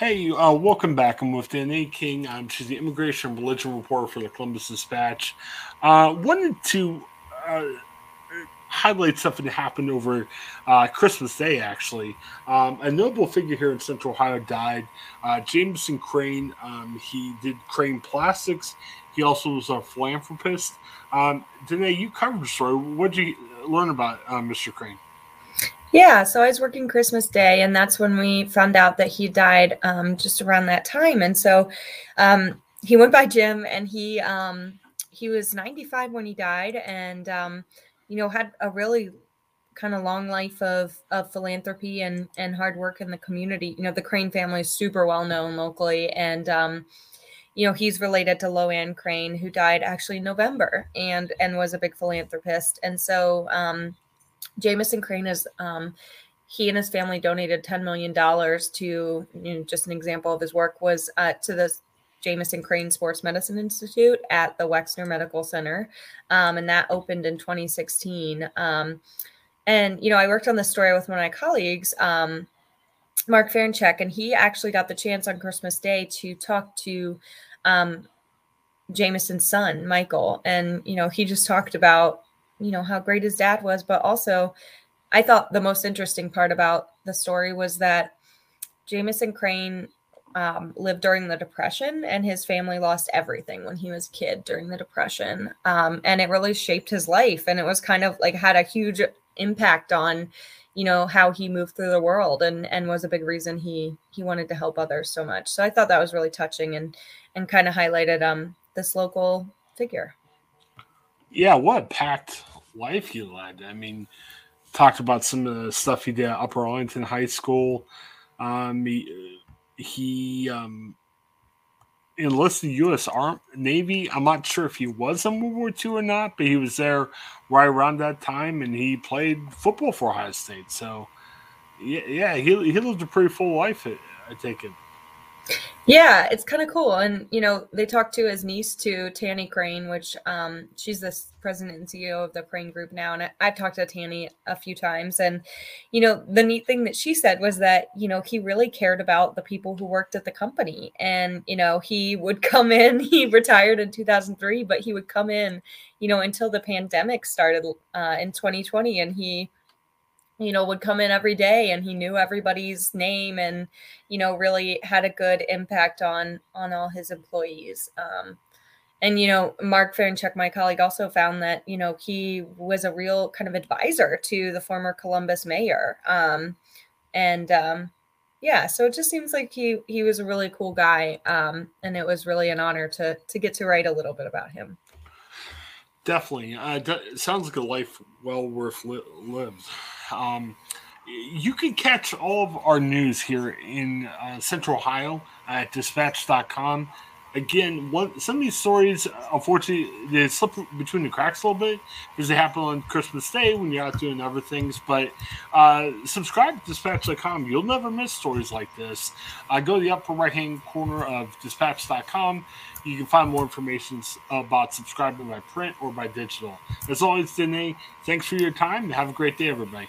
Hey, uh, welcome back. I'm with Danae King. Um, she's the immigration and religion reporter for the Columbus Dispatch. Uh, wanted to uh, highlight something that happened over uh, Christmas Day, actually. Um, a notable figure here in Central Ohio died. Uh, Jameson Crane, um, he did Crane Plastics. He also was a philanthropist. Um, Danae, you covered the story. What did you learn about uh, Mr. Crane? Yeah, so I was working Christmas Day, and that's when we found out that he died um, just around that time. And so um, he went by Jim, and he um, he was 95 when he died, and um, you know had a really kind of long life of of philanthropy and and hard work in the community. You know, the Crane family is super well known locally, and um, you know he's related to Loann Crane, who died actually in November, and and was a big philanthropist. And so Jameson Crane is um, he and his family donated $10 million to you know, just an example of his work was uh, to the Jameson Crane Sports Medicine Institute at the Wexner Medical Center. Um, and that opened in 2016. Um, and, you know, I worked on this story with one of my colleagues, um, Mark Ferenchik, and he actually got the chance on Christmas Day to talk to um, Jameson's son, Michael. And, you know, he just talked about you know how great his dad was but also i thought the most interesting part about the story was that jameson crane um, lived during the depression and his family lost everything when he was a kid during the depression. Um, and it really shaped his life. And it was kind of like had a huge impact on you know how he moved through the world and and was a big reason he he wanted to help others so much. So i thought that was really touching and and kind of highlighted um this local figure. Yeah what packed life he led. I mean, talked about some of the stuff he did at Upper Arlington High School. Um, he, he um, enlisted U.S. Army Navy. I'm not sure if he was in World War II or not, but he was there right around that time, and he played football for Ohio State. So, yeah, yeah he, he lived a pretty full life. I take it. Yeah, it's kind of cool. And, you know, they talked to his niece to Tanny Crane, which um, she's the president and CEO of the Crane Group now. And I, I've talked to Tanny a few times. And, you know, the neat thing that she said was that, you know, he really cared about the people who worked at the company. And, you know, he would come in, he retired in 2003, but he would come in, you know, until the pandemic started uh, in 2020. And he, you know would come in every day and he knew everybody's name and you know really had a good impact on on all his employees um, and you know mark Ferenchik, my colleague also found that you know he was a real kind of advisor to the former columbus mayor um, and um, yeah so it just seems like he he was a really cool guy um, and it was really an honor to to get to write a little bit about him definitely uh, de- sounds like a life well worth li- lived um, you can catch all of our news here in uh, Central Ohio at dispatch.com. Again, one, some of these stories, unfortunately, they slip between the cracks a little bit because they happen on Christmas Day when you're out doing other things. But uh, subscribe to dispatch.com. You'll never miss stories like this. Uh, go to the upper right hand corner of dispatch.com. You can find more information about subscribing by print or by digital. As always, Danae, thanks for your time have a great day, everybody.